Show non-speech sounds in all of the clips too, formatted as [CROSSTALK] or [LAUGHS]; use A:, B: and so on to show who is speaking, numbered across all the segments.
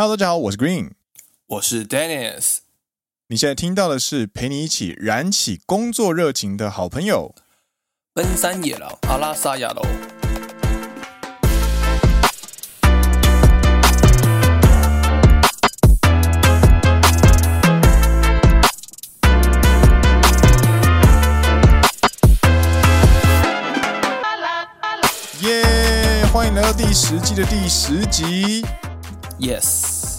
A: Hello，大家好，我是 Green，
B: 我是 Dennis。
A: 你现在听到的是陪你一起燃起工作热情的好朋友——
B: 奔山野狼阿拉萨亚罗。
A: 耶！Yeah, 欢迎来到第十季的第十集。
B: Yes，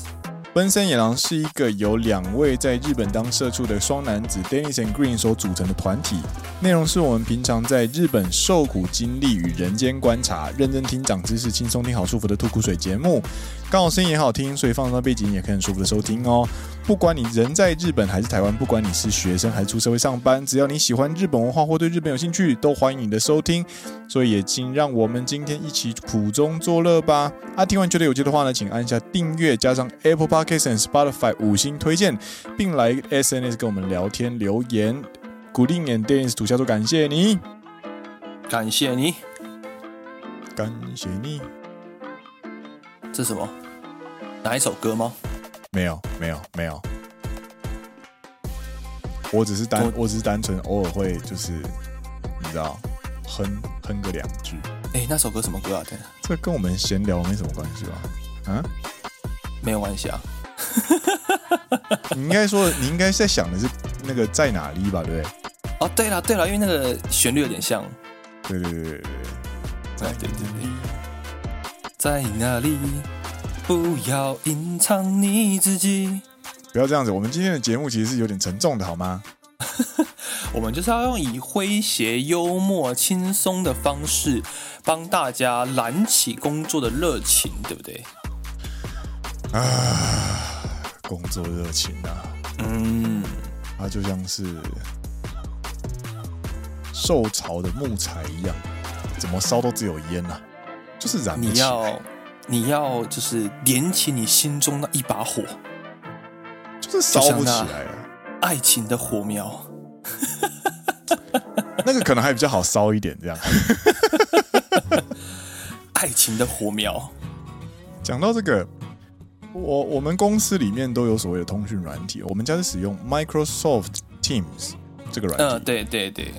A: 奔山野狼是一个由两位在日本当社畜的双男子 Dennis and Green 所组成的团体。内容是我们平常在日本受苦经历与人间观察，认真听长知识，轻松听好舒服的吐苦水节目。刚好声音也好听，所以放到背景也可以很舒服的收听哦。不管你人在日本还是台湾，不管你是学生还是出社会上班，只要你喜欢日本文化或对日本有兴趣，都欢迎你的收听。所以也请让我们今天一起苦中作乐吧。啊，听完觉得有趣的话呢，请按下订阅，加上 Apple Podcast 和 Spotify 五星推荐，并来 SNS 跟我们聊天留言。鼓励点 Dennis 土下座，感谢你，
B: 感谢你，
A: 感谢你。
B: 这是什么？哪一首歌吗？
A: 没有，没有，没有。我只是单，我，我只是单纯偶尔会就是，你知道，哼哼个两句。
B: 哎，那首歌什么歌啊？对，
A: 这跟我们闲聊没什么关系吧？啊，
B: 没有关系啊。[LAUGHS]
A: 你应该说，你应该在想的是那个在哪里吧？对不对？
B: 哦，对了，对了，因为那个旋律有点像。
A: 对对对对对，在对对对，
B: 在哪里？不要隐藏你自己。
A: 不要这样子，我们今天的节目其实是有点沉重的，好吗？[LAUGHS]
B: 我们就是要用以诙谐、幽默、轻松的方式，帮大家燃起工作的热情，对不对？
A: 啊，工作热情啊，
B: 嗯，
A: 它就像是受潮的木材一样，怎么烧都只有烟啊，就是燃不起来。
B: 你要就是点起你心中那一把火，
A: 就是烧不起来啊！
B: 爱情的火苗，[LAUGHS]
A: 那个可能还比较好烧一点，这样。
B: 爱情的火苗。
A: 讲到这个，我我们公司里面都有所谓的通讯软体，我们家是使用 Microsoft Teams 这个软体。
B: 嗯，对对对。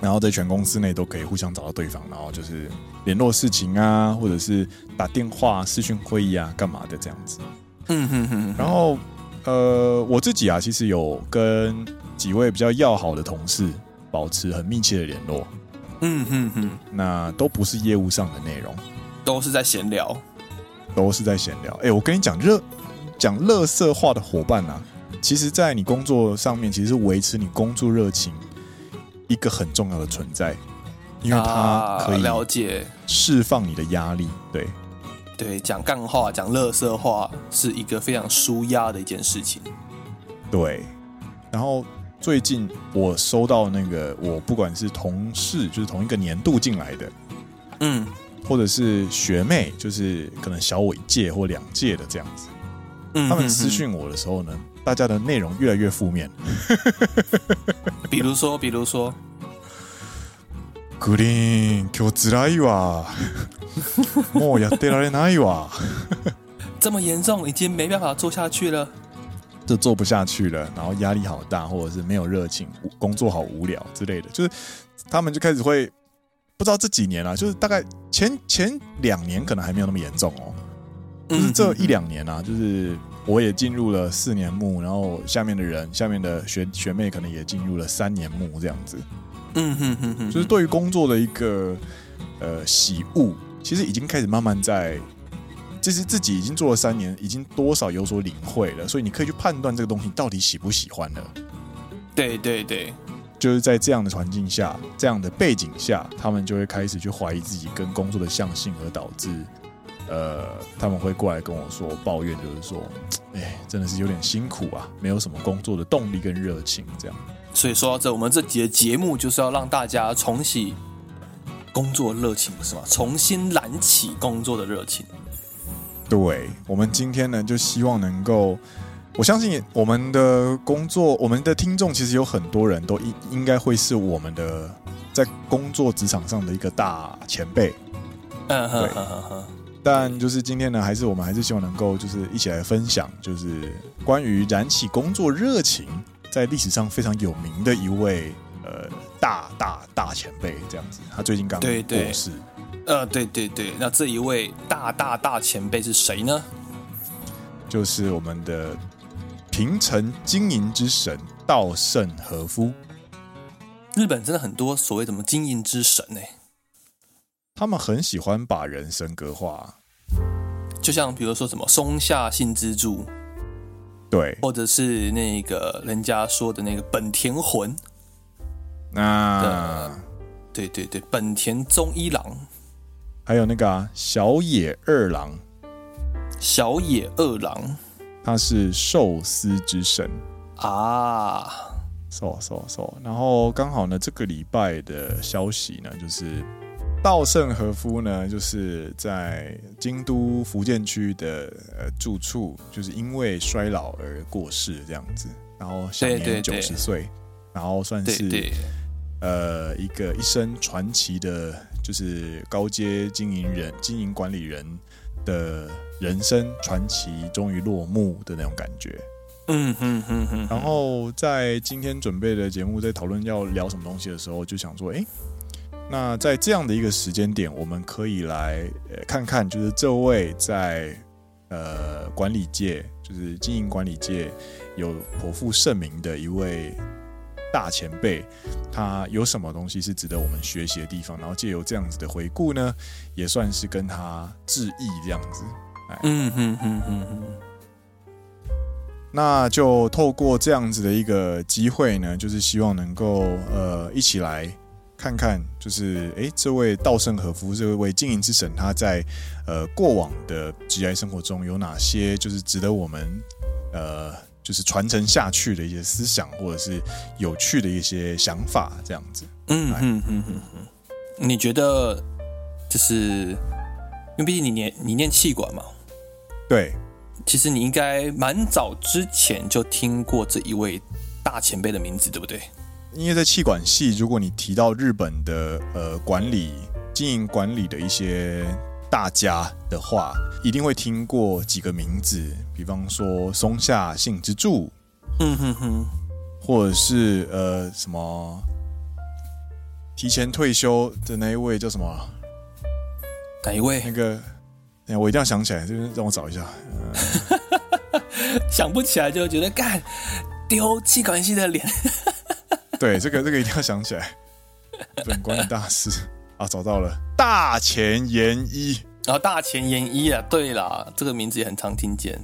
A: 然后在全公司内都可以互相找到对方，然后就是联络事情啊，或者是打电话、视讯会议啊，干嘛的这样子。
B: 嗯哼哼。
A: 然后呃，我自己啊，其实有跟几位比较要好的同事保持很密切的联络。
B: 嗯哼哼。
A: 那都不是业务上的内容，
B: 都是在闲聊，
A: 都是在闲聊。哎，我跟你讲，热讲乐色话的伙伴啊，其实在你工作上面，其实是维持你工作热情。一个很重要的存在，因为它可以了解释放你的压力。对，
B: 对，讲干话、讲乐色话是一个非常舒压的一件事情。
A: 对，然后最近我收到那个，我不管是同事，就是同一个年度进来的，
B: 嗯，
A: 或者是学妹，就是可能小我一届或两届的这样子，
B: 嗯，
A: 他们私讯我的时候呢。大家的内容越来越负面，[LAUGHS]
B: 比如说，比如说
A: ，Green，今日辛いわ，[LAUGHS] もうやってられないわ，[LAUGHS]
B: 这么严重，已经没办法做下去了，
A: 就做不下去了，然后压力好大，或者是没有热情，工作好无聊之类的，就是他们就开始会不知道这几年啊，就是大概前前两年可能还没有那么严重哦，就是这一两年啊，就是。我也进入了四年目，然后下面的人，下面的学学妹可能也进入了三年目，这样子。
B: 嗯哼哼哼，
A: 就是对于工作的一个呃喜恶，其实已经开始慢慢在，其实自己已经做了三年，已经多少有所领会了，所以你可以去判断这个东西到底喜不喜欢了。
B: 对对对，
A: 就是在这样的环境下，这样的背景下，他们就会开始去怀疑自己跟工作的向性，而导致。呃，他们会过来跟我说抱怨，就是说，哎，真的是有点辛苦啊，没有什么工作的动力跟热情，这样。
B: 所以说到这，我们这集的节目就是要让大家重启工作热情，是吗？重新燃起工作的热情。
A: 对，我们今天呢，就希望能够，我相信我们的工作，我们的听众其实有很多人都应应该会是我们的在工作职场上的一个大前辈。
B: 嗯哼哼哼哼。
A: 但就是今天呢，还是我们还是希望能够就是一起来分享，就是关于燃起工作热情，在历史上非常有名的一位呃大大大前辈这样子。他最近刚过世。对对
B: 呃，对对对，那这一位大大大前辈是谁呢？
A: 就是我们的平成经营之神稻盛和夫。
B: 日本真的很多所谓什么经营之神呢？
A: 他们很喜欢把人神格化，
B: 就像比如说什么松下幸之助，
A: 对，
B: 或者是那个人家说的那个本田魂，
A: 那
B: 对对对，本田宗一郎。
A: 还有那个、啊、小野二郎，
B: 小野二郎，
A: 他是寿司之神。
B: 啊
A: ，so so so。然后刚好呢，这个礼拜的消息呢，就是稻盛和夫呢，就是在京都福建区的呃住处，就是因为衰老而过世这样子，然后享年九十岁，然后算是呃一个一生传奇的。就是高阶经营人、经营管理人的人生传奇终于落幕的那种感觉。
B: 嗯哼哼哼。
A: 然后在今天准备的节目，在讨论要聊什么东西的时候，就想说，哎，那在这样的一个时间点，我们可以来呃看看，就是这位在呃管理界，就是经营管理界有颇负盛名的一位。大前辈，他有什么东西是值得我们学习的地方？然后借由这样子的回顾呢，也算是跟他致意这样子。
B: 嗯哼哼哼哼。
A: 那就透过这样子的一个机会呢，就是希望能够呃一起来看看，就是哎、欸，这位稻盛和夫这位经营之神，他在呃过往的 GI 生活中有哪些就是值得我们呃。就是传承下去的一些思想，或者是有趣的一些想法，这样子。
B: 嗯嗯嗯嗯嗯。你觉得，就是因为毕竟你念你念气管嘛，
A: 对。
B: 其实你应该蛮早之前就听过这一位大前辈的名字，对不对？
A: 因为在气管系，如果你提到日本的呃管理、经营管理的一些。大家的话一定会听过几个名字，比方说松下幸之助，
B: 嗯哼哼，
A: 或者是呃什么提前退休的那一位叫什么？
B: 哪一位？
A: 那个，哎，我一定要想起来，就是让我找一下。
B: 呃、[LAUGHS] 想不起来就觉得干丢气管系的脸。
A: 对，这个这个一定要想起来。[LAUGHS] 本官的大师。啊，找到了大前研一，
B: 然后大前研一啊，对啦，这个名字也很常听见。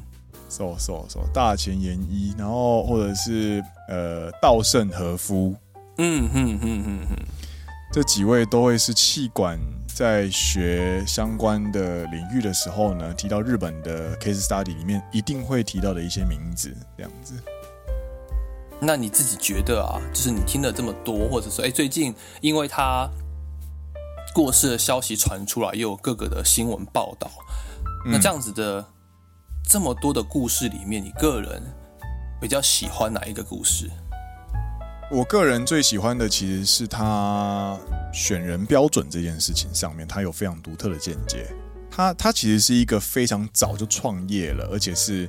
A: so so so 大前研一，然后或者是呃稻盛和夫，
B: 嗯哼哼哼哼，
A: 这几位都会是气管在学相关的领域的时候呢，提到日本的 case study 里面一定会提到的一些名字，这样子。
B: 那你自己觉得啊，就是你听了这么多，或者说，哎，最近因为他。过世的消息传出来，又有各个的新闻报道。那这样子的这么多的故事里面，你个人比较喜欢哪一个故事？
A: 我个人最喜欢的其实是他选人标准这件事情上面，他有非常独特的见解。他他其实是一个非常早就创业了，而且是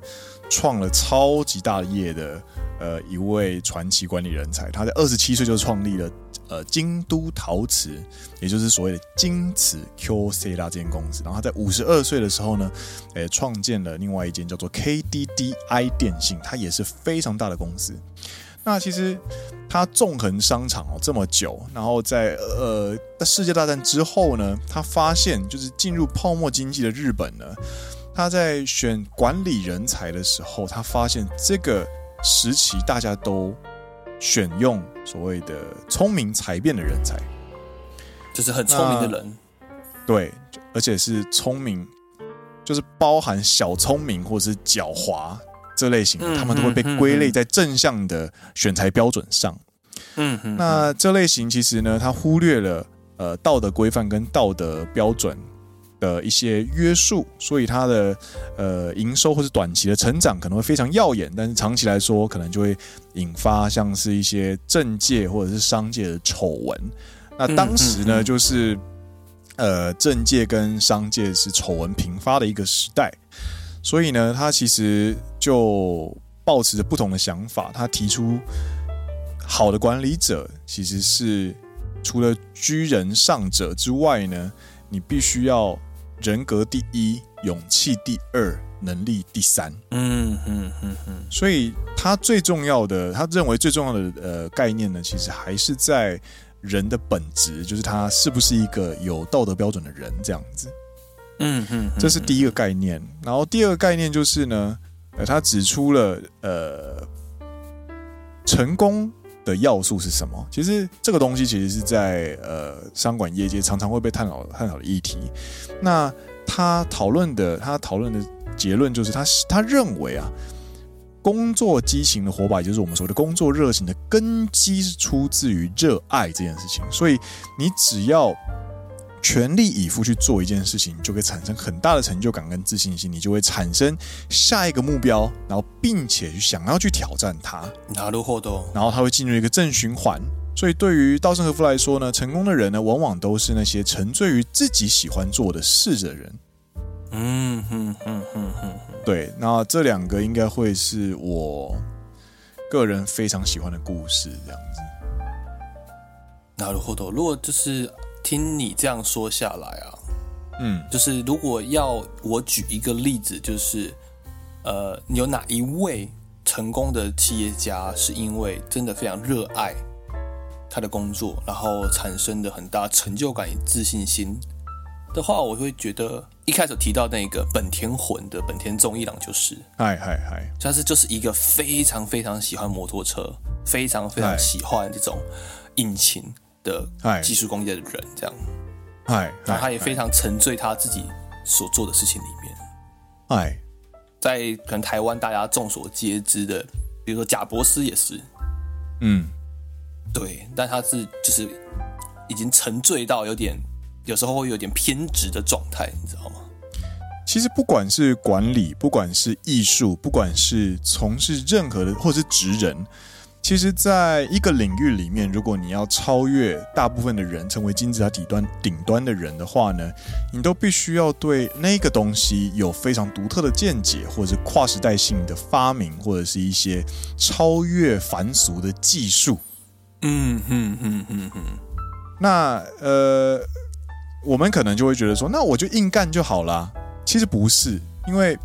A: 创了超级大业的呃一位传奇管理人才。他在二十七岁就创立了。呃，京都陶瓷，也就是所谓的京瓷 QC 拉这间公司，然后他在五十二岁的时候呢，诶，创建了另外一间叫做 KDDI 电信，它也是非常大的公司。那其实他纵横商场哦这么久，然后在呃世界大战之后呢，他发现就是进入泡沫经济的日本呢，他在选管理人才的时候，他发现这个时期大家都。选用所谓的聪明才辩的人才，
B: 就是很聪明的人，
A: 对，而且是聪明，就是包含小聪明或者是狡猾这类型的，他们都会被归类在正向的选材标准上。
B: 嗯哼，
A: 那这类型其实呢，它忽略了呃道德规范跟道德标准的一些约束，所以它的呃营收或是短期的成长可能会非常耀眼，但是长期来说，可能就会引发像是一些政界或者是商界的丑闻。那当时呢，就是呃政界跟商界是丑闻频发的一个时代，所以呢，他其实就抱持着不同的想法，他提出好的管理者其实是除了居人上者之外呢，你必须要人格第一，勇气第二，能力第三。嗯嗯嗯嗯。所以他最重要的，他认为最重要的呃概念呢，其实还是在人的本质，就是他是不是一个有道德标准的人这样子。嗯嗯，这是第一个概念。然后第二个概念就是呢，呃，他指出了呃成功的要素是什么？其实这个东西其实是在呃商管业界常常会被探讨探讨的议题。那他讨论的他讨论的结论就是他他认为啊，工作激情的火把，也就是我们说的工作热情的根基是出自于热爱这件事情。所以你只要全力以赴去做一件事情，你就会产生很大的成就感跟自信心，你就会产生下一个目标，然后并且想要去挑战它，
B: 拿入获得，
A: 然后它会进入一个正循环。所以对于稻盛和夫来说呢，成功的人呢，往往都是那些沉醉于自己喜欢做的事的人。嗯哼哼哼哼，对，那这两个应该会是我个人非常喜欢的故事，这样子。
B: 拿入获得，如果就是。听你这样说下来啊，嗯，就是如果要我举一个例子，就是呃，有哪一位成功的企业家是因为真的非常热爱他的工作，然后产生的很大成就感与自信心的话，我会觉得一开始提到那个本田魂的本田宗一郎就是，
A: 嗨嗨嗨，
B: 他是就是一个非常非常喜欢摩托车，非常非常喜欢这种引擎。的技术工业的人，这样，哎，然后他也非常沉醉他自己所做的事情里面，哎，在可能台湾大家众所皆知的，比如说贾博斯也是，嗯，对，但他是就是已经沉醉到有点，有时候会有点偏执的状态，你知道吗？
A: 其实不管是管理，不管是艺术，不管是从事任何的，或是职人。其实，在一个领域里面，如果你要超越大部分的人，成为金字塔底端顶端的人的话呢，你都必须要对那个东西有非常独特的见解，或者是跨时代性的发明，或者是一些超越凡俗的技术。嗯嗯嗯嗯嗯。那呃，我们可能就会觉得说，那我就硬干就好啦。其实不是，因为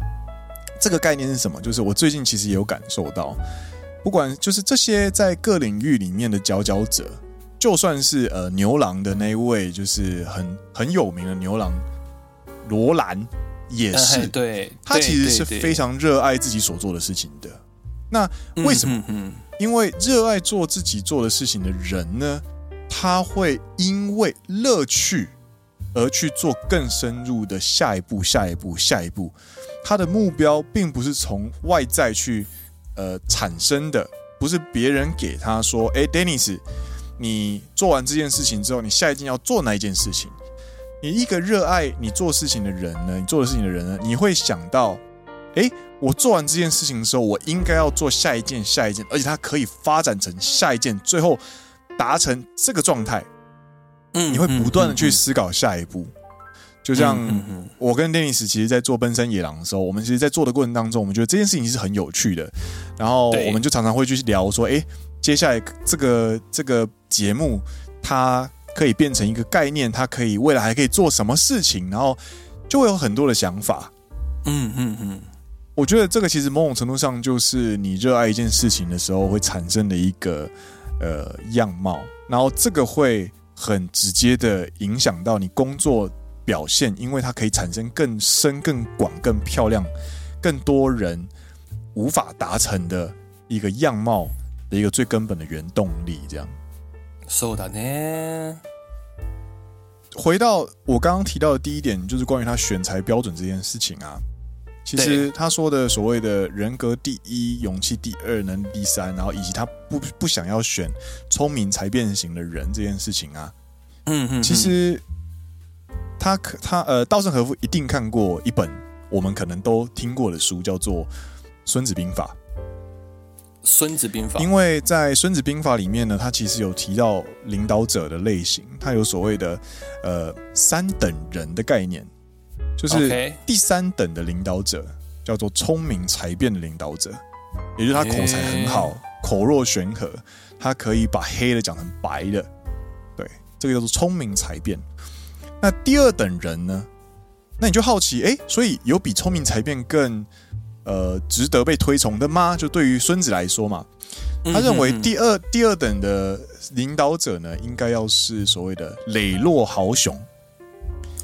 A: 这个概念是什么？就是我最近其实也有感受到。不管就是这些在各领域里面的佼佼者，就算是呃牛郎的那一位，就是很很有名的牛郎罗兰，也是、呃、
B: 对，
A: 他其实是非常热爱自己所做的事情的。那为什么？嗯、因为热爱做自己做的事情的人呢，他会因为乐趣而去做更深入的下一步、下一步、下一步。他的目标并不是从外在去。呃，产生的不是别人给他说，哎，Dennis，你做完这件事情之后，你下一件要做哪一件事情？你一个热爱你做事情的人呢，你做的事情的人呢，你会想到，哎，我做完这件事情的时候，我应该要做下一件，下一件，而且它可以发展成下一件，最后达成这个状态。嗯，你会不断的去思考下一步。就像我跟 Dennis 其实，在做《奔山野狼》的时候，我们其实，在做的过程当中，我们觉得这件事情是很有趣的。然后，我们就常常会去聊说，哎，接下来这个这个节目，它可以变成一个概念，它可以未来还可以做什么事情，然后就会有很多的想法。嗯嗯嗯，我觉得这个其实某种程度上，就是你热爱一件事情的时候会产生的一个呃样貌，然后这个会很直接的影响到你工作。表现，因为它可以产生更深、更广、更漂亮、更多人无法达成的一个样貌的一个最根本的原动力，这样。
B: そうだね。
A: 回到我刚刚提到的第一点，就是关于他选才标准这件事情啊。其实他说的所谓的人格第一、勇气第二、能力第三，然后以及他不不想要选聪明才变型的人这件事情啊，嗯嗯，其实。 他可他呃，稻盛和夫一定看过一本我们可能都听过的书，叫做《孙子兵法》。
B: 孙子兵法，
A: 因为在孙子兵法里面呢，他其实有提到领导者的类型，他有所谓的呃三等人的概念，就是第三等的领导者叫做聪明才辩的领导者，也就是他口才很好，口若悬河，他可以把黑的讲成白的，对，这个叫做聪明才辩。那第二等人呢？那你就好奇，哎，所以有比聪明才变更呃值得被推崇的吗？就对于孙子来说嘛，他认为第二第二等的领导者呢，应该要是所谓的磊落豪雄，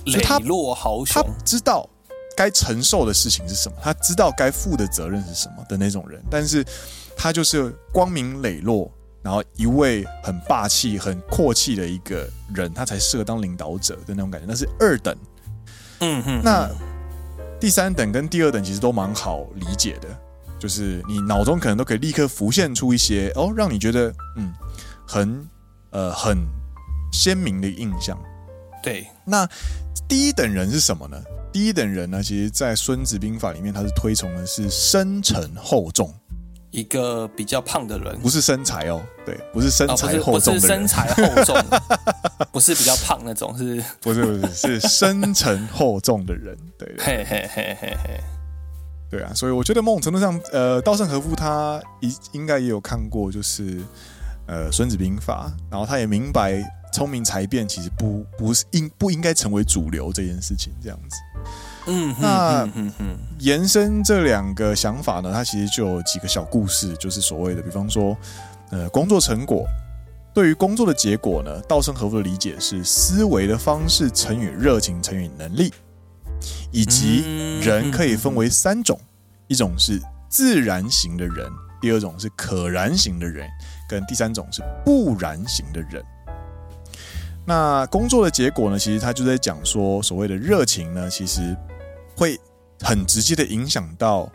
B: 磊落豪雄，
A: 他知道该承受的事情是什么，他知道该负的责任是什么的那种人，但是他就是光明磊落。然后一位很霸气、很阔气的一个人，他才适合当领导者的那种感觉。那是二等，嗯哼。那第三等跟第二等其实都蛮好理解的，就是你脑中可能都可以立刻浮现出一些哦，让你觉得嗯很呃很鲜明的印象。
B: 对。
A: 那第一等人是什么呢？第一等人呢，其实在《孙子兵法》里面，他是推崇的是深沉厚重。
B: 一个比较胖的人，
A: 不是身材哦，对，不是身材厚重的人，
B: 不是身材厚重，[LAUGHS] 不是比较胖那种，是，
A: 不是不是是深沉厚重的人，对，
B: 嘿嘿嘿嘿嘿，
A: 对啊，所以我觉得某种程度上，呃，稻盛和夫他应应该也有看过，就是呃《孙子兵法》，然后他也明白聪明才辩其实不不是应不应该成为主流这件事情，这样子。嗯，那延伸这两个想法呢，它其实就有几个小故事，就是所谓的，比方说，呃，工作成果对于工作的结果呢，稻盛和夫的理解是思维的方式乘以热情乘以能力，以及人可以分为三种，一种是自然型的人，第二种是可燃型的人，跟第三种是不燃型的人。那工作的结果呢，其实他就在讲说，所谓的热情呢，其实。会很直接的影响到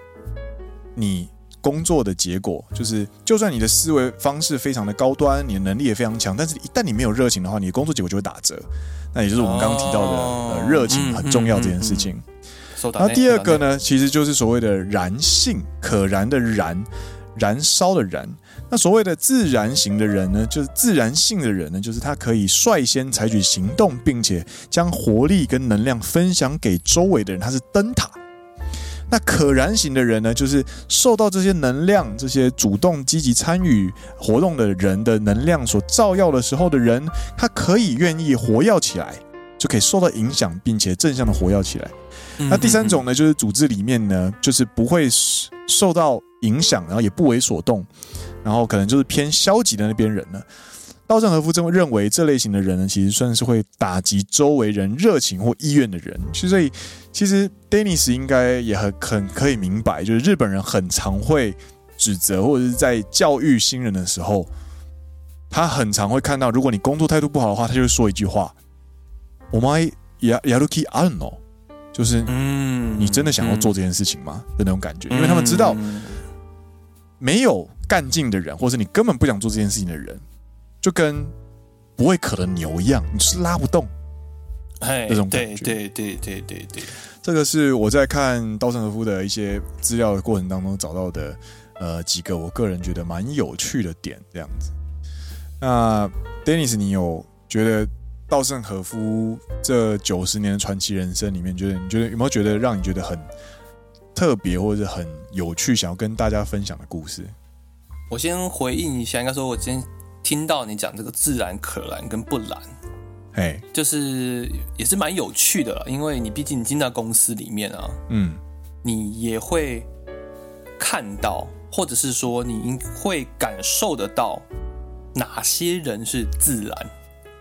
A: 你工作的结果，就是就算你的思维方式非常的高端，你的能力也非常强，但是一旦你没有热情的话，你的工作结果就会打折。那也就是我们刚刚提到的，呃，热情很重要这件事情。那第二个呢，其实就是所谓的燃性，可燃的燃，燃烧的燃。那所谓的自然型的人呢，就是自然性的人呢，就是他可以率先采取行动，并且将活力跟能量分享给周围的人，他是灯塔。那可燃型的人呢，就是受到这些能量、这些主动积极参与活动的人的能量所照耀的时候的人，他可以愿意活跃起来，就可以受到影响，并且正向的活跃起来。那第三种呢，就是组织里面呢，就是不会受到影响，然后也不为所动。然后可能就是偏消极的那边人呢。稻盛和夫认认为这类型的人呢，其实算是会打击周围人热情或意愿的人。所以其实 Dennis 应该也很很可以明白，就是日本人很常会指责或者是在教育新人的时候，他很常会看到，如果你工作态度不好的话，他就会说一句话：“お前ややる気あるの？”就是嗯，你真的想要做这件事情吗？的那种感觉，因为他们知道没有。 干劲的人，或者你根本不想做这件事情的人，就跟不会渴的牛一样，你是拉不动，哎，那种感觉。
B: 对对对对对对，
A: 这个是我在看稻盛和夫的一些资料的过程当中找到的，呃，几个我个人觉得蛮有趣的点，这样子。那 Dennis，你有觉得稻盛和夫这九十年的传奇人生里面，觉得你觉得有没有觉得让你觉得很特别或者很有趣，想要跟大家分享的故事？
B: 我先回应一下，应该说，我今天听到你讲这个自然、可燃跟不燃，哎，就是也是蛮有趣的，因为你毕竟你进到公司里面啊，嗯，你也会看到，或者是说你会感受得到哪些人是自然、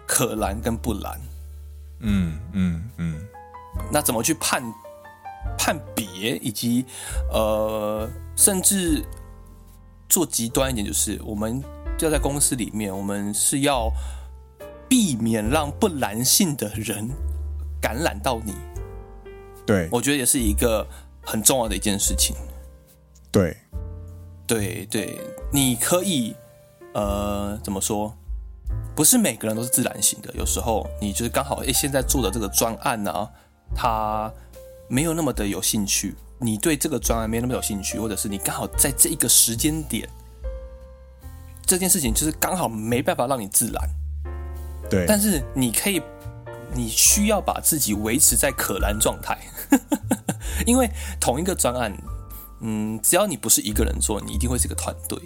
B: 可燃跟不燃，嗯嗯嗯，那怎么去判判别，以及呃，甚至。做极端一点，就是我们要在公司里面，我们是要避免让不男性的人感染到你。
A: 对，
B: 我觉得也是一个很重要的一件事情。
A: 对，
B: 对对，你可以呃，怎么说？不是每个人都是自然型的，有时候你就是刚好哎，现在做的这个专案呢、啊，他没有那么的有兴趣。你对这个专案没那么有兴趣，或者是你刚好在这一个时间点，这件事情就是刚好没办法让你自然。
A: 对，
B: 但是你可以，你需要把自己维持在可燃状态，[LAUGHS] 因为同一个专案，嗯，只要你不是一个人做，你一定会是一个团队。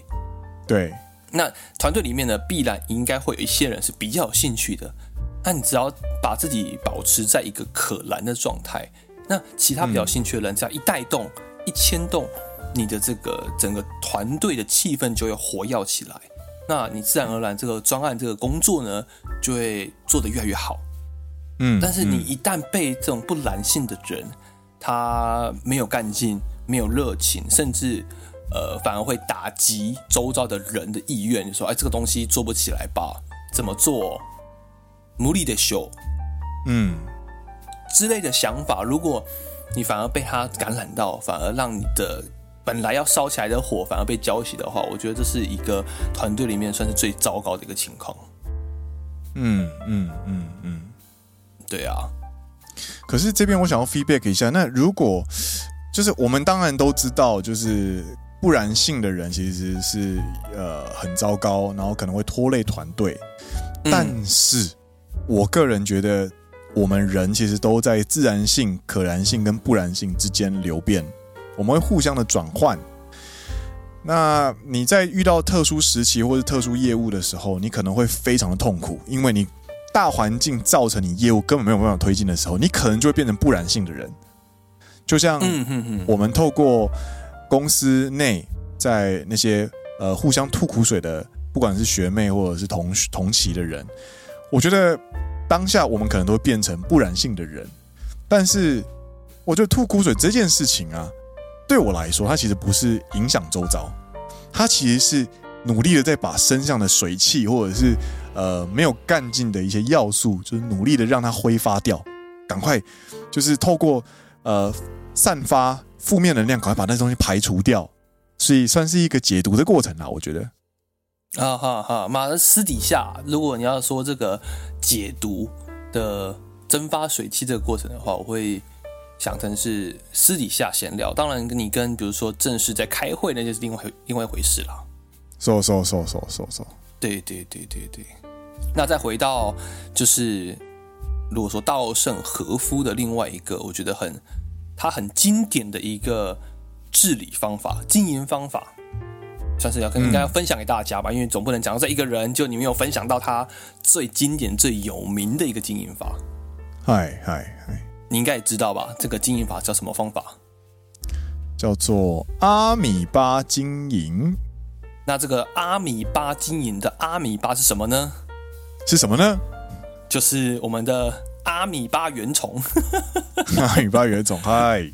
A: 对，
B: 那团队里面呢，必然应该会有一些人是比较有兴趣的。那你只要把自己保持在一个可燃的状态，那其他比较兴趣的人，只要一带动、嗯、一牵动，你的这个整个团队的气氛就会活跃起来。那你自然而然这个专案这个工作呢，就会做得越来越好。
A: 嗯，
B: 但是你一旦被这种不燃性的人，他没有干劲，没有热情，甚至呃反而会打击周遭的人的意愿，就说哎这个东西做不起来吧？怎么做？努力的修，
A: 嗯
B: 之类的想法，如果你反而被他感染到，反而让你的。本来要烧起来的火反而被浇熄的话，我觉得这是一个团队里面算是最糟糕的一个情况。
A: 嗯嗯嗯嗯，
B: 对啊。
A: 可是这边我想要 feedback 一下，那如果就是我们当然都知道，就是不然性的人其实是呃很糟糕，然后可能会拖累团队。但是我个人觉得，我们人其实都在自然性、可燃性跟不燃性之间流变。我们会互相的转换。那你在遇到特殊时期或者特殊业务的时候，你可能会非常的痛苦，因为你大环境造成你业务根本没有办法推进的时候，你可能就会变成不燃性的人。就像我们透过公司内在那些呃互相吐苦水的，不管是学妹或者是同同期的人，我觉得当下我们可能都会变成不燃性的人。但是，我觉得吐苦水这件事情啊。对我来说，它其实不是影响周遭，它其实是努力的在把身上的水汽或者是呃没有干劲的一些要素，就是努力的让它挥发掉，赶快就是透过呃散发负面能量，赶快把那东西排除掉，所以算是一个解毒的过程啊，我觉得。
B: 啊哈哈，马，私底下如果你要说这个解毒的蒸发水汽这个过程的话，我会。想成是私底下闲聊，当然你跟比如说正式在开会，那就是另外另外一回事了。
A: 说说说说说说，
B: 对对对对对。那再回到就是，如果说稻盛和夫的另外一个，我觉得很他很经典的一个治理方法、经营方法，算是要跟应该要分享给大家吧，嗯、因为总不能讲到这一个人，就你没有分享到他最经典、最有名的一个经营法。
A: 嗨嗨嗨。
B: 你应该也知道吧？这个经营法叫什么方法？
A: 叫做阿米巴经营。
B: 那这个阿米巴经营的阿米巴是什么呢？
A: 是什么呢？
B: 就是我们的阿米巴原虫。
A: 阿米巴原虫，嗨。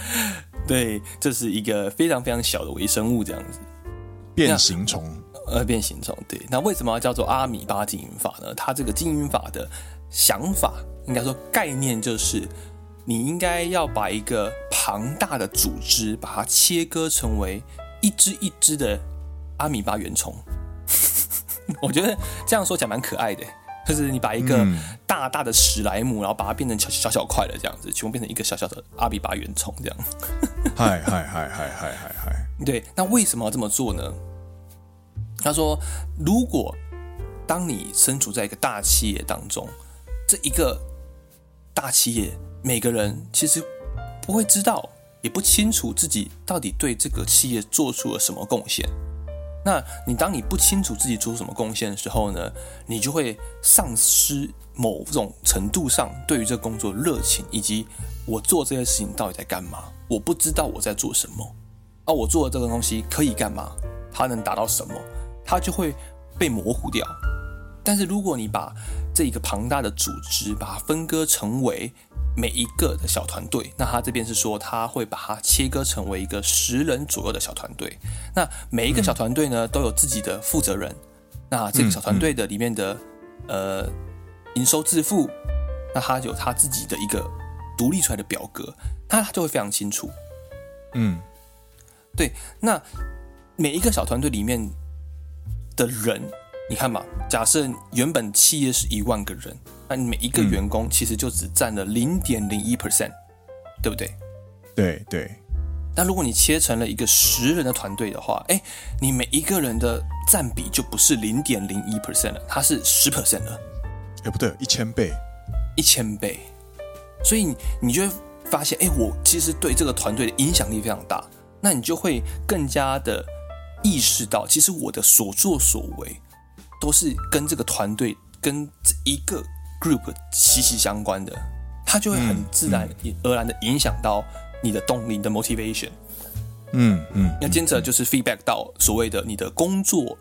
A: [LAUGHS]
B: 对，这是一个非常非常小的微生物，这样子。
A: 变形虫。
B: 呃，变形虫。对，那为什么要叫做阿米巴经营法呢？它这个经营法的想法。应该说，概念就是，你应该要把一个庞大的组织，把它切割成为一只一只的阿米巴原虫。[LAUGHS] 我觉得这样说起来蛮可爱的，就是你把一个大大的史莱姆，然后把它变成小小小块的这样子，全部变成一个小小的阿比巴原虫这样。
A: 嗨嗨嗨嗨嗨嗨嗨！
B: 对，那为什么要这么做呢？他说，如果当你身处在一个大企业当中，这一个。大企业每个人其实不会知道，也不清楚自己到底对这个企业做出了什么贡献。那你当你不清楚自己做什么贡献的时候呢，你就会丧失某种程度上对于这工作热情，以及我做这些事情到底在干嘛？我不知道我在做什么啊！我做的这个东西可以干嘛？它能达到什么？它就会被模糊掉。但是如果你把这一个庞大的组织把它分割成为每一个的小团队，那他这边是说他会把它切割成为一个十人左右的小团队。那每一个小团队呢都有自己的负责人。那这个小团队的里面的呃营收自负，那他有他自己的一个独立出来的表格，那他就会非常清楚。
A: 嗯，
B: 对。那每一个小团队里面的人。你看嘛，假设原本企业是一万个人，那你每一个员工其实就只占了零点零一 percent，对不对？
A: 对对
B: 那如果你切成了一个十人的团队的话，哎，你每一个人的占比就不是零点零一 percent 了，它是十 percent 了。
A: 哎，不对，一千倍，
B: 一千倍。所以你你就会发现，哎，我其实对这个团队的影响力非常大。那你就会更加的意识到，其实我的所作所为都是跟这个团队、跟这一个 group 息息相关的。它就会很自然而然的影响到你的动力、你的 motivation。
A: 嗯嗯，
B: 那接着就是 feedback 到所谓的你的工作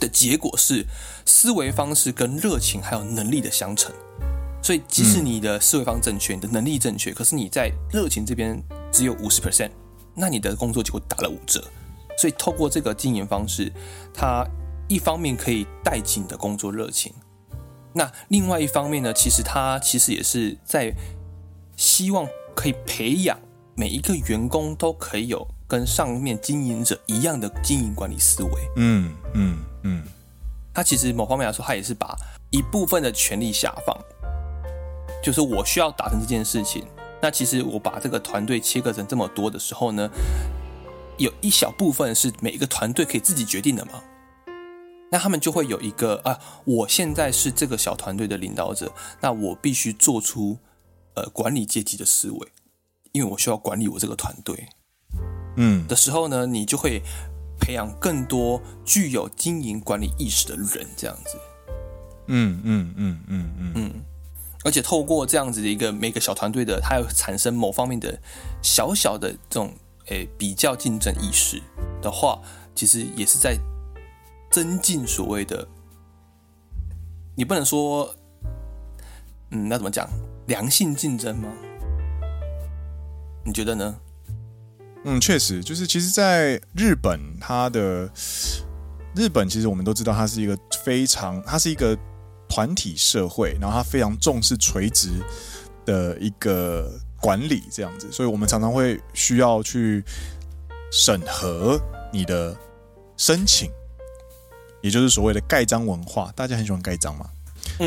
B: 的结果是思维方式跟热情还有能力的相乘。所以即使你的思维方式正确，你的能力正确，可是你在热情这边只有五十 percent，那你的工作结果打了五折。所以透过这个经营方式，它一方面可以带起你的工作热情。那另外一方面呢，其实他其实也是在希望可以培养每一个员工都可以有跟上面经营者一样的经营管理思维。
A: 嗯嗯嗯，
B: 他其实某方面来说，他也是把一部分的权力下放，就是我需要达成这件事情。那其实我把这个团队切割成这么多的时候呢，有一小部分是每一个团队可以自己决定的嘛。那他们就会有一个啊，我现在是这个小团队的领导者，那我必须做出呃管理阶级的思维，因为我需要管理我这个团队，
A: 嗯
B: 的时候呢，你就会培养更多具有经营管理意识的人，这样子，
A: 嗯嗯嗯嗯嗯
B: 嗯，而且透过这样子的一个每个小团队的，它有产生某方面的小小的这种诶比较竞争意识的话，其实也是在。增进所谓的，你不能说，嗯，那怎么讲？良性竞争吗？你觉得呢？
A: 嗯，确实，就是其实，在日本，它的日本其实我们都知道，它是一个非常，它是一个团体社会，然后它非常重视垂直的一个管理，这样子，所以我们常常会需要去审核你的申请。也就是所谓的盖章文化，大家很喜欢盖章嘛。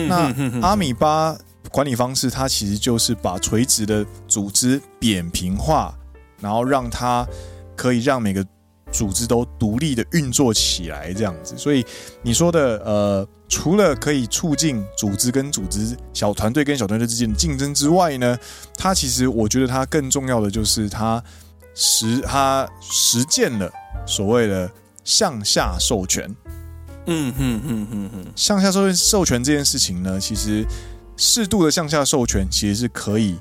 A: 那阿米巴管理方式，它其实就是把垂直的组织扁平化，然后让它可以让每个组织都独立的运作起来，这样子。所以你说的，呃，除了可以促进组织跟组织、小团队跟小团队之间的竞争之外呢，它其实我觉得它更重要的就是它实它实践了所谓的向下授权。
B: 嗯哼哼哼哼，
A: 向下授权授权这件事情呢，其实适度的向下授权其实是可以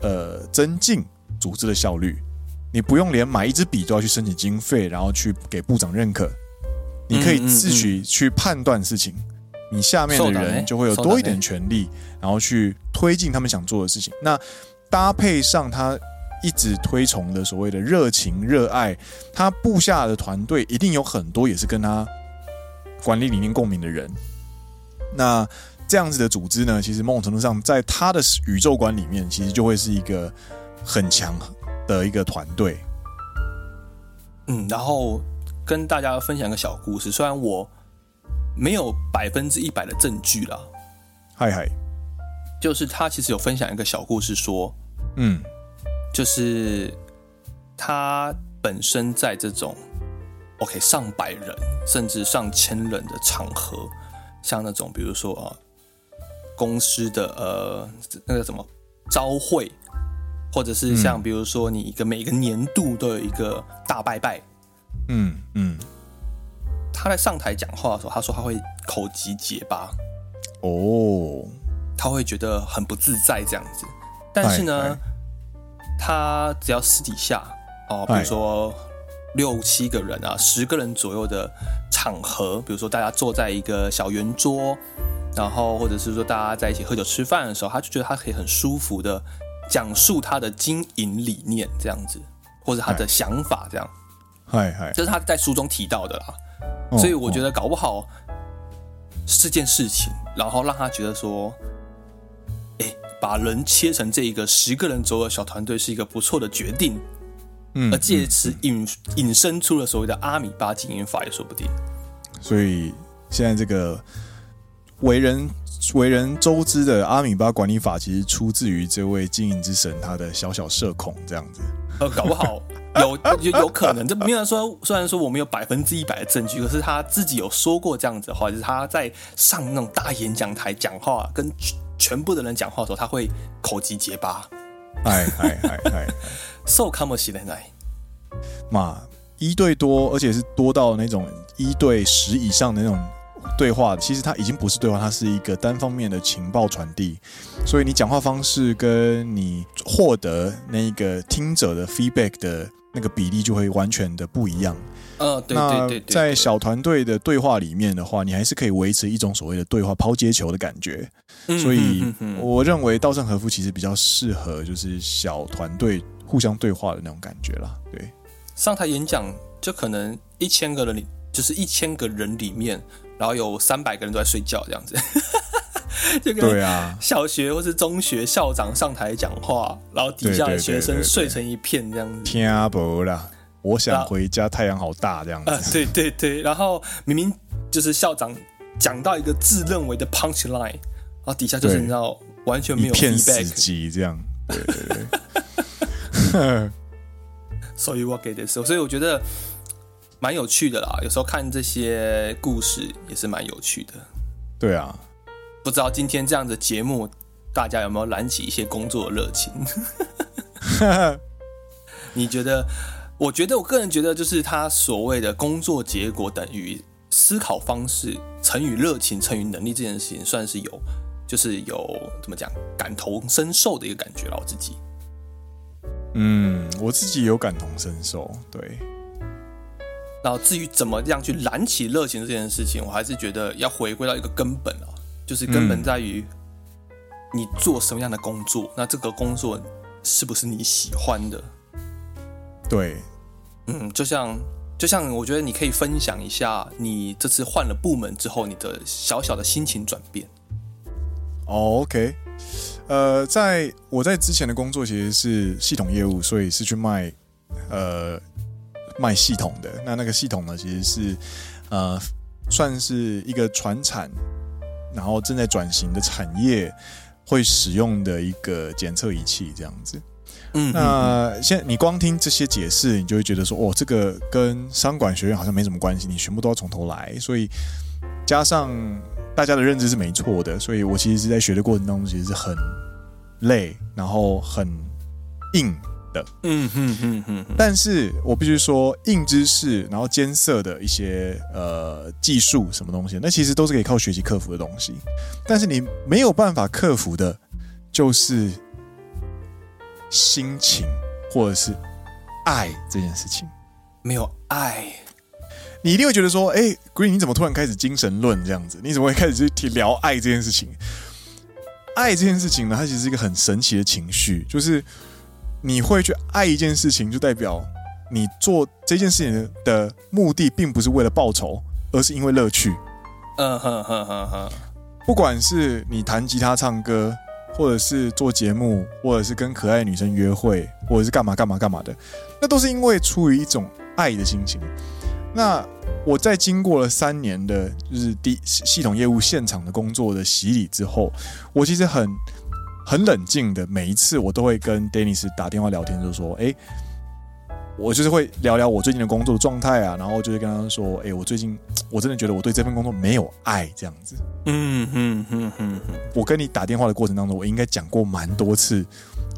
A: 呃增进组织的效率。你不用连买一支笔都要去申请经费，然后去给部长认可，你可以自己去判断事情，你下面的人就会有多一点权利，然后去推进他们想做的事情。那搭配上他一直推崇的所谓的热情、热爱，他部下的团队一定有很多也是跟他。管理理念共鸣的人，那这样子的组织呢，其实某种程度上，在他的宇宙观里面，其实就会是一个很强的一个团队。
B: 嗯，然后跟大家分享一个小故事，虽然我没有百分之一百的证据啦，
A: 嗨嗨，
B: 就是他其实有分享一个小故事，说，
A: 嗯，
B: 就是他本身在这种。OK，上百人甚至上千人的场合，像那种比如说啊，公司的呃那个什么朝会，或者是像比如说你一个每个年度都有一个大拜拜，
A: 嗯嗯，
B: 他在上台讲话的时候，他说他会口急结巴，
A: 哦，
B: 他会觉得很不自在这样子，但是呢，他只要私底下哦，比如说。六七个人啊，十个人左右的场合，比如说大家坐在一个小圆桌，然后或者是说大家在一起喝酒吃饭的时候，他就觉得他可以很舒服的讲述他的经营理念这样子，或者他的想法这样。
A: 嗨嗨，
B: 这是他在书中提到的啦。所以我觉得搞不好是这件事情，然后让他觉得说，哎，把人切成这一个十个人左右的小团队是一个不错的决定。
A: 嗯，
B: 而借此引引申出了所谓的阿米巴经营法也说不定。
A: 所以现在这个为人为人周知的阿米巴管理法，其实出自于这位经营之神他的小小社恐这样子。
B: 呃，搞不好 [LAUGHS] 有有有可能，这没有说，虽然说我们有百分之一百的证据，可是他自己有说过这样子的话，就是他在上那种大演讲台讲话，跟全部的人讲话的时候，他会口结结巴。
A: 哎哎哎哎
B: ，so come 起来来
A: 嘛，一对多，而且是多到那种一对十以上的那种对话，其实它已经不是对话，它是一个单方面的情报传递，所以你讲话方式跟你获得那个听者的 feedback 的那个比例就会完全的不一样。
B: 呃，对对对，
A: 在小团队的对话里面的话，你还是可以维持一种所谓的对话抛接球的感觉。所以，我认为稻盛和夫其实比较适合就是小团队互相对话的那种感觉啦。对，
B: 上台演讲就可能一千个人里，就是一千个人里面，然后有三百个人都在睡觉这样子。[LAUGHS]
A: 对啊，
B: 小学或是中学校长上台讲话，然后底下的学生睡成一片这样子。
A: 听不啦。我想回家，太阳好大，这样子。
B: 啊，[LAUGHS] 对对对，然后明明就是校长讲到一个自认为的 punch line，然后底下就是你知道完全没有 feedback，
A: 一片死寂这样。对对对。[LAUGHS]
B: 所以我给的时候，所以我觉得蛮有趣的啦。有时候看这些故事也是蛮有趣的。
A: 对啊，
B: 不知道今天这样的节目，大家有没有燃起一些工作的热情？[LAUGHS] 你觉得？我觉得，我个人觉得，就是他所谓的工作结果等于思考方式乘以热情乘以能力这件事情，算是有，就是有怎么讲感同身受的一个感觉了。我自己，
A: 嗯，我自己有感同身受，对。
B: 然后至于怎么样去燃起热情这件事情，我还是觉得要回归到一个根本啊，就是根本在于你做什么样的工作，那这个工作是不是你喜欢的？
A: 对，
B: 嗯，就像就像我觉得你可以分享一下你这次换了部门之后你的小小的心情转变。
A: 哦，OK，呃，在我在之前的工作其实是系统业务，所以是去卖呃卖系统的。那那个系统呢，其实是呃算是一个传产，然后正在转型的产业会使用的一个检测仪器，这样子。嗯，那现在你光听这些解释，你就会觉得说，哦，这个跟商管学院好像没什么关系，你全部都要从头来。所以加上大家的认知是没错的，所以我其实是在学的过程当中，其实是很累，然后很硬的。嗯哼哼哼。但是我必须说，硬知识，然后艰涩的一些呃技术什么东西，那其实都是可以靠学习克服的东西。但是你没有办法克服的，就是。心情，或者是爱这件事情，
B: 没有爱，
A: 你一定会觉得说：“哎，Green，你怎么突然开始精神论这样子？你怎么会开始去聊爱这件事情？爱这件事情呢，它其实是一个很神奇的情绪，就是你会去爱一件事情，就代表你做这件事情的目的，并不是为了报酬，而是因为乐趣。嗯哼哼哼哼，不管是你弹吉他、唱歌。或者是做节目，或者是跟可爱女生约会，或者是干嘛干嘛干嘛的，那都是因为出于一种爱的心情。那我在经过了三年的，就是第系统业务现场的工作的洗礼之后，我其实很很冷静的，每一次我都会跟 Dennis 打电话聊天，就说：“哎。”我就是会聊聊我最近的工作状态啊，然后就是跟他说：“哎、我最近我真的觉得我对这份工作没有爱，这样子。”嗯哼哼哼哼。我跟你打电话的过程当中，我应该讲过蛮多次，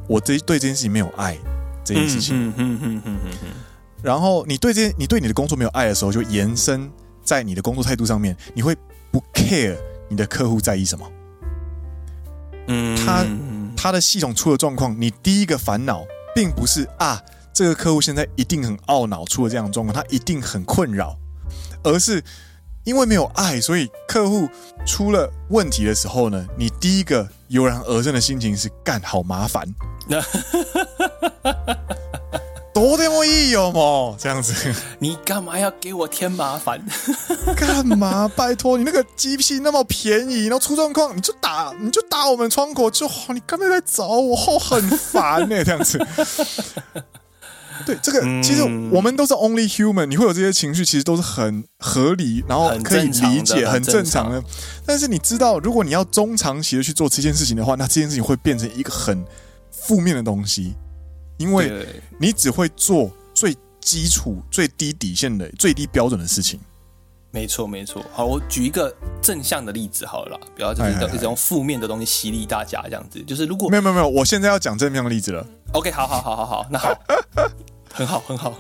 A: 我这对这件事情没有爱这件事情。嗯哼哼哼哼。然后你对这你对你的工作没有爱的时候，就延伸在你的工作态度上面，你会不 care 你的客户在意什么？嗯，他他的系统出了状况，你第一个烦恼并不是啊。这个客户现在一定很懊恼，出了这样的状况，他一定很困扰，而是因为没有爱，所以客户出了问题的时候呢，你第一个油然而生的心情是干好麻烦，[LAUGHS] 多点我意有吗？[LAUGHS] 这样子，
B: 你干嘛要给我添麻烦？[LAUGHS]
A: 干嘛？拜托你那个机器那么便宜，然后出状况你就打，你就打我们窗口就好，你干嘛在找我，好很烦呢、欸，这样子。[LAUGHS] 对，这个其实我们都是 only human，你会有这些情绪，其实都是很合理，然后可以理解，很正常的。但是你知道，如果你要中长期的去做这件事情的话，那这件事情会变成一个很负面的东西，因为你只会做最基础、最低底线的最低标准的事情。
B: 没错，没错。好，我举一个正向的例子好了啦，不要就是一直用负面的东西洗礼大家这样子。就是如果
A: 没有没有没有，我现在要讲正向的例子了。
B: OK，好好好好好，那好，很好很好。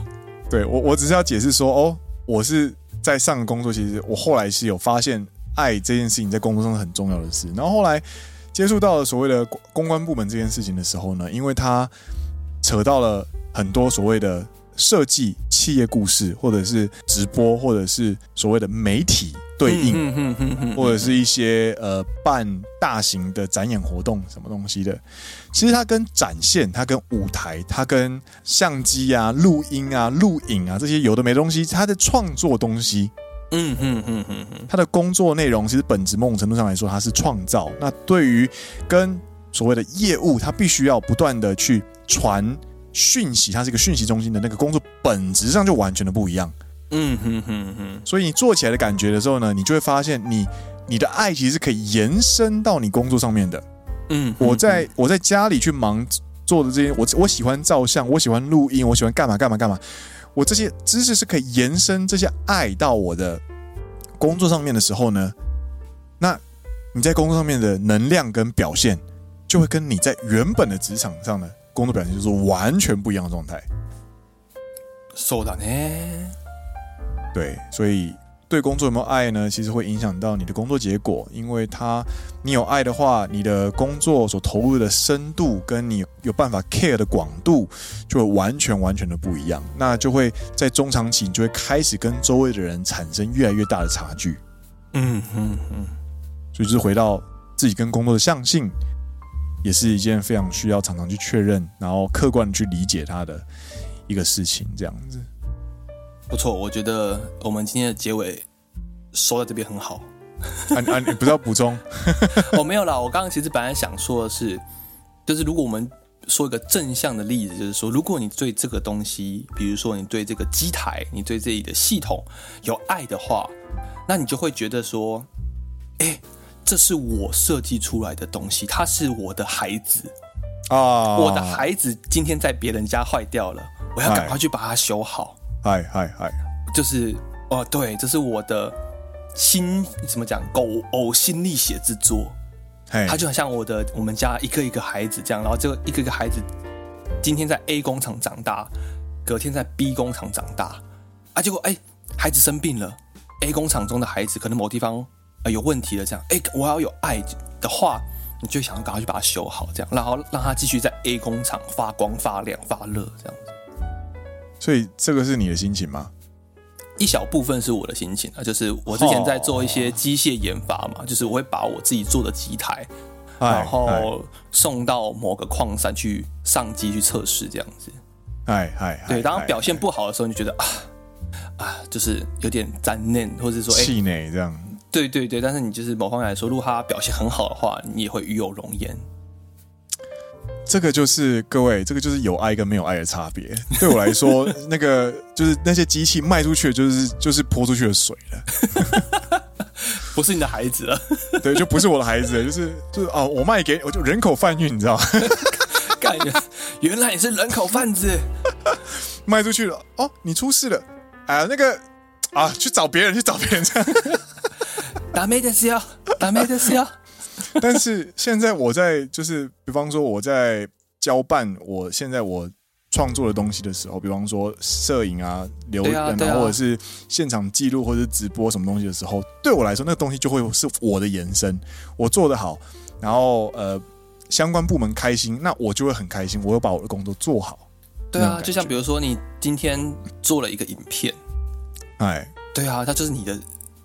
A: 对我我只是要解释说，哦，我是在上个工作，其实我后来是有发现爱这件事情在工作上是很重要的事。然后后来接触到了所谓的公关部门这件事情的时候呢，因为它扯到了很多所谓的。设计企业故事，或者是直播，或者是所谓的媒体对应，或者是一些呃办大型的展演活动什么东西的，其实它跟展现，它跟舞台，它跟相机啊、录音啊、录影啊这些有的没东西，它的创作东西，嗯嗯嗯嗯嗯，它的工作内容其实本质某种程度上来说，它是创造。那对于跟所谓的业务，它必须要不断的去传。讯息，它是一个讯息中心的那个工作，本质上就完全的不一样。嗯哼哼哼。所以你做起来的感觉的时候呢，你就会发现你，你你的爱其实是可以延伸到你工作上面的。嗯，我在我在家里去忙做的这些，我我喜欢照相，我喜欢录音，我喜欢干嘛干嘛干嘛。我这些知识是可以延伸这些爱到我的工作上面的时候呢，那你在工作上面的能量跟表现，就会跟你在原本的职场上呢。工作表现就是完全不一样的状态。
B: そうだね。
A: 对，所以对工作有没有爱呢？其实会影响到你的工作结果，因为他你有爱的话，你的工作所投入的深度跟你有办法 care 的广度就会完全完全的不一样。那就会在中长期，你就会开始跟周围的人产生越来越大的差距。嗯嗯嗯。所以就是回到自己跟工作的向性。 也是一件非常需要常常去确认，然后客观的去理解它的一个事情，这样子。
B: 不错，我觉得我们今天的结尾收在这边很好。
A: 啊啊，你不知道补充？
B: 我、[LAUGHS] 哦、没有啦，我刚刚其实本来想说的是，就是如果我们说一个正向的例子，就是说，如果你对这个东西，比如说你对这个机台，你对这里的系统有爱的话，那你就会觉得说，哎。这是我设计出来的东西，它是我的孩子啊！我的孩子今天在别人家坏掉了，我要赶快去把它修好。
A: 嗨嗨嗨！
B: 就是哦，对，这是我的心怎么讲？狗呕心沥血之作。他.就很像我的我们家一个一个孩子这样，然后这个一个一个孩子今天在 A 工厂长大，隔天在 B 工厂长大啊，结果哎，孩子生病了，A 工厂中的孩子可能某地方。呃，有问题的这样，哎，我要有爱的话，你就想要赶快去把它修好，这样，然后让它继续在 A 工厂发光发亮发热，这样子。
A: 所以这个是你的心情吗？
B: 一小部分是我的心情啊，就是我之前在做一些机械研发嘛，就是我会把我自己做的机台，然后送到某个矿山去上机去测试，这样子。
A: 哎哎，
B: 对，当表现不好的时候，你就觉得啊啊，就是有点沾念，或者说
A: 气馁这样。
B: 对对对，但是你就是某方面来说，如果他表现很好的话，你也会与有容焉。
A: 这个就是各位，这个就是有爱跟没有爱的差别。对我来说，[LAUGHS] 那个就是那些机器卖出去的，就是就是泼出去的水了，[LAUGHS]
B: 不是你的孩子了。
A: 对，就不是我的孩子，就是就是哦，我卖给我就人口贩运，你知道吗？[LAUGHS]
B: 感觉原来你是人口贩子，
A: 卖出去了哦，你出事了，哎，那个啊，去找别人，去找别人这样。
B: 打没的事哦，打没的事哦。
A: 但是现在我在就是，比方说我在交办我现在我创作的东西的时候，比方说摄影啊、留言啊，或者是现场记录或者是直播什么东西的时候，对我来说，那个东西就会是我的延伸。我做得好，然后呃，相关部门开心，那我就会很开心。我会把我的工作做好。
B: 对啊，就像比如说你今天做了一个影片，
A: 哎，
B: 对啊，它就是你的。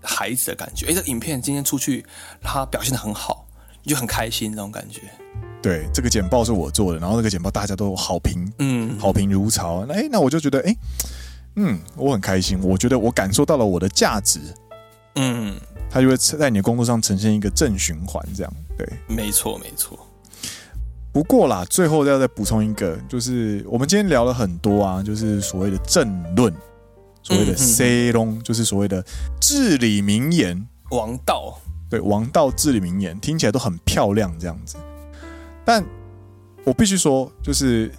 B: 孩子的感觉，哎，这个影片今天出去，他表现的很好，你就很开心那种感觉。
A: 对，这个简报是我做的，然后那个简报大家都好评，嗯，好评如潮。那哎，那我就觉得，哎，嗯，我很开心，我觉得我感受到了我的价值，嗯，他就会在你的工作上呈现一个正循环，这样，对，
B: 没错，没错。
A: 不过啦，最后要再补充一个，就是我们今天聊了很多啊，就是所谓的政论。所谓的 “say long”、嗯、就是所谓的至理名言，
B: 王道。
A: 对，王道至理名言听起来都很漂亮，这样子。但我必须说，就是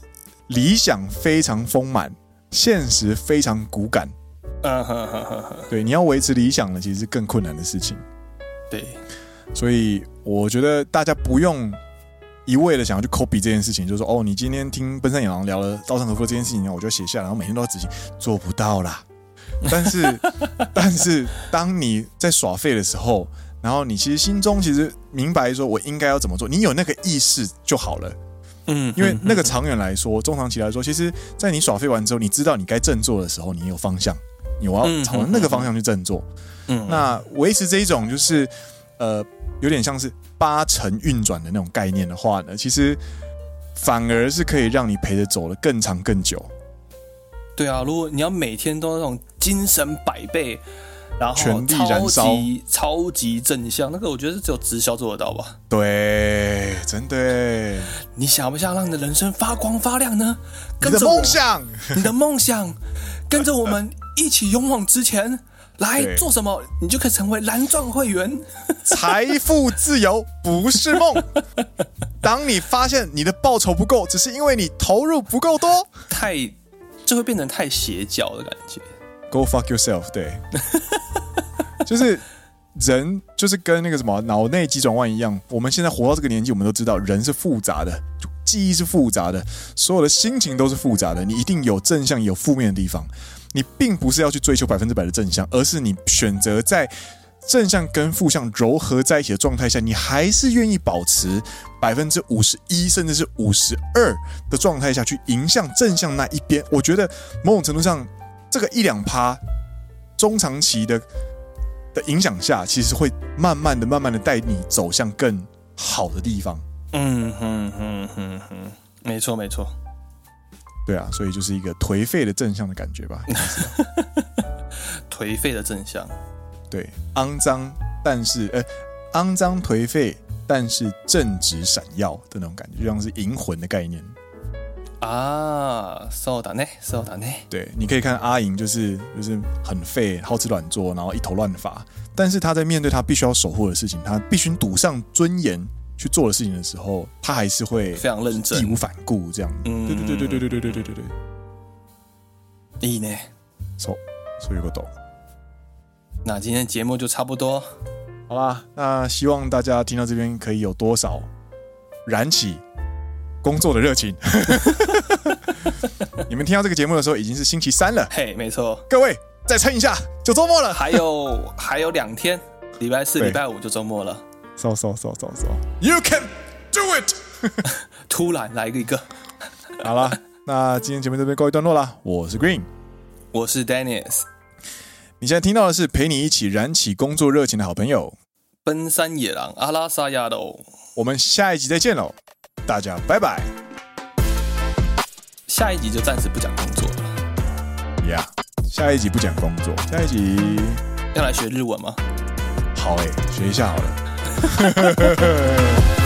A: 理想非常丰满，现实非常骨感。
B: 嗯哼哼哼哼，
A: 对，你要维持理想呢，其实是更困难的事情。
B: 对，
A: 所以我觉得大家不用一味的想要去 copy 这件事情，就是说哦，你今天听奔山野狼聊了稻盛和夫这件事情，我就写下来，然后每天都要执行，做不到啦。[LAUGHS] 但是，但是当你在耍废的时候，然后你其实心中其实明白说我应该要怎么做，你有那个意识就好了。嗯，因为那个长远来说，中长期来说，其实，在你耍废完之后，你知道你该振作的时候，你有方向。你要朝那个方向去振作，嗯，那维持这一种就是，呃，有点像是八成运转的那种概念的话呢，其实反而是可以让你陪着走得更长更久。
B: 对啊，如果你要每天都那种精神百倍，然后
A: 全力燃烧，
B: 超级正向，那个我觉得是只有直销做得到吧？
A: 对，真的。
B: 你想不想让你的人生发光发亮呢？
A: 跟着梦想，
B: 你的梦想，跟着我们。一起勇往直前，[LAUGHS] 来做什么，你就可以成为蓝钻会员。
A: 财富自由不是梦。[LAUGHS] 当你发现你的报酬不够，只是因为你投入不够多，
B: 太就会变成太邪教的感觉。
A: Go fuck yourself。对，[LAUGHS] 就是人就是跟那个什么脑内急转弯一样。我们现在活到这个年纪，我们都知道人是复杂的，记忆是复杂的，所有的心情都是复杂的。你一定有正向，有负面的地方。你并不是要去追求百分之百的正向，而是你选择在正向跟负向糅合在一起的状态下，你还是愿意保持百分之五十一甚至是五十二的状态下去迎向正向那一边。我觉得某种程度上，这个一两趴中长期的的影响下，其实会慢慢的、慢慢的带你走向更好的地方。
B: 嗯哼哼哼哼，没错没错。
A: 对啊，所以就是一个颓废的正向的感觉吧。[LAUGHS]
B: 颓废的正向，
A: 对，肮脏但是呃，肮脏颓废但是正直闪耀的那种感觉，就像是银魂的概念
B: 啊。そうだね，そうだね。
A: 对，你可以看阿银，就是就是很废，好吃懒做，然后一头乱发，但是他在面对他必须要守护的事情，他必须赌上尊严。去做的事情的时候，他还是会
B: 非常认真，义
A: 无反顾这样。嗯，对对对对对对对对对对对。
B: いいね。
A: そう、そういうこと。
B: 那今天节目就差不多，
A: 好啦。那希望大家听到这边可以有多少燃起工作的热情。[LAUGHS] 你们听到这个节目的时候已经是星期三了。
B: 嘿，没错。
A: 各位再撑一下，就周末了。
B: 还有还有两天，礼拜四、礼拜五就周末了。
A: So so so so so you can do it！[LAUGHS]
B: 突然来一个，
A: 好了，那今天节目这边告一段落了。我是 Green，
B: 我是 Dennis。
A: 你现在听到的是陪你一起燃起工作热情的好朋友——
B: 奔山野狼阿拉萨亚喽。
A: 我们下一集再见喽，大家拜拜。
B: 下一集就暂时不讲工作了。
A: 呀，yeah, 下一集不讲工作，下一集
B: 要来学日文吗？
A: 好诶、欸，学一下好了。[LAUGHS]